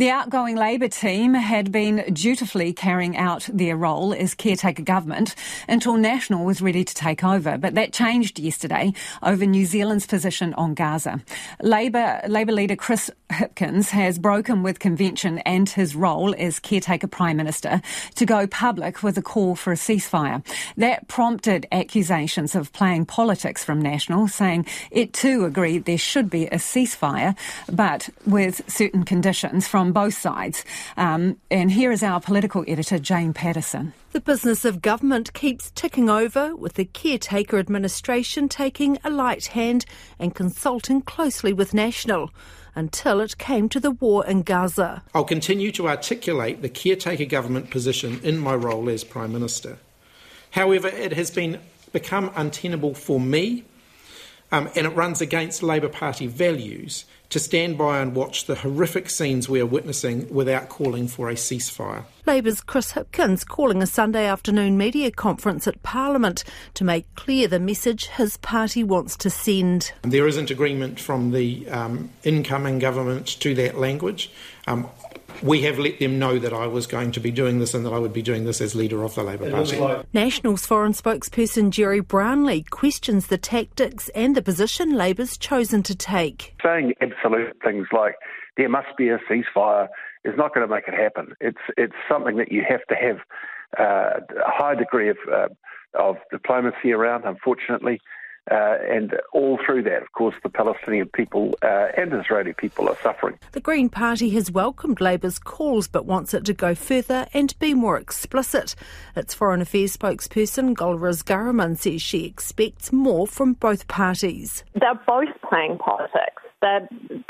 The outgoing Labour team had been dutifully carrying out their role as caretaker government until National was ready to take over. But that changed yesterday over New Zealand's position on Gaza. Labour, Labour leader Chris Hipkins has broken with convention and his role as caretaker Prime Minister to go public with a call for a ceasefire. That prompted accusations of playing politics from National, saying it too agreed there should be a ceasefire, but with certain conditions from both sides. Um, and here is our political editor, Jane Patterson. The business of government keeps ticking over, with the caretaker administration taking a light hand and consulting closely with National until it came to the war in Gaza. I'll continue to articulate the caretaker government position in my role as Prime Minister. However, it has been become untenable for me um, and it runs against Labour Party values to stand by and watch the horrific scenes we are witnessing without calling for a ceasefire. Labour's Chris Hipkins calling a Sunday afternoon media conference at Parliament to make clear the message his party wants to send. There isn't agreement from the um, incoming government to that language. Um, we have let them know that I was going to be doing this and that I would be doing this as leader of the Labour Party. Like... National's foreign spokesperson Gerry Brownlee questions the tactics and the position Labour's chosen to take. Saying absolute things like there must be a ceasefire is not going to make it happen. It's it's something that you have to have uh, a high degree of uh, of diplomacy around. Unfortunately, uh, and all through that, of course, the Palestinian people uh, and Israeli people are suffering. The Green Party has welcomed Labour's calls but wants it to go further and be more explicit. Its Foreign Affairs spokesperson, Golriz Ghahraman, says she expects more from both parties. They're both playing politics. They're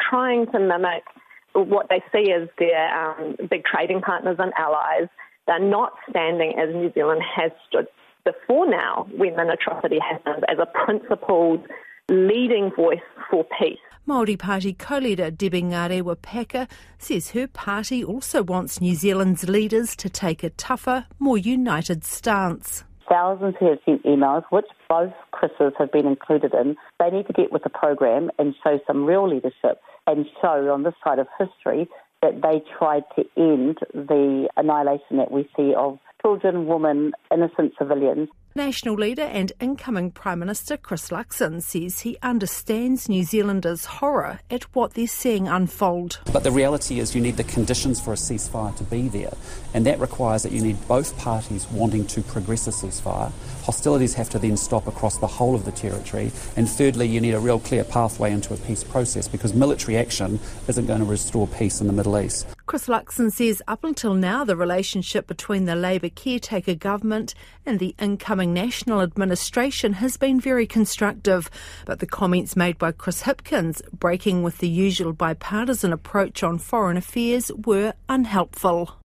trying to mimic what they see as their um, big trading partners and allies. They're not standing as New Zealand has stood before now when an atrocity happens as a principled leading voice for peace. Māori Party co-leader Debbie Ngarewa-Packer says her party also wants New Zealand's leaders to take a tougher, more united stance. Thousands who have sent emails, which both Chris's have been included in, they need to get with the program and show some real leadership and show on this side of history that they tried to end the annihilation that we see of children, women, innocent civilians. National leader and incoming Prime Minister Chris Luxon says he understands New Zealanders' horror at what they're seeing unfold. But the reality is, you need the conditions for a ceasefire to be there, and that requires that you need both parties wanting to progress a ceasefire. Hostilities have to then stop across the whole of the territory, and thirdly, you need a real clear pathway into a peace process because military action isn't going to restore peace in the Middle East. Chris Luxon says up until now, the relationship between the Labour caretaker government and the incoming national administration has been very constructive, but the comments made by Chris Hipkins, breaking with the usual bipartisan approach on foreign affairs, were unhelpful.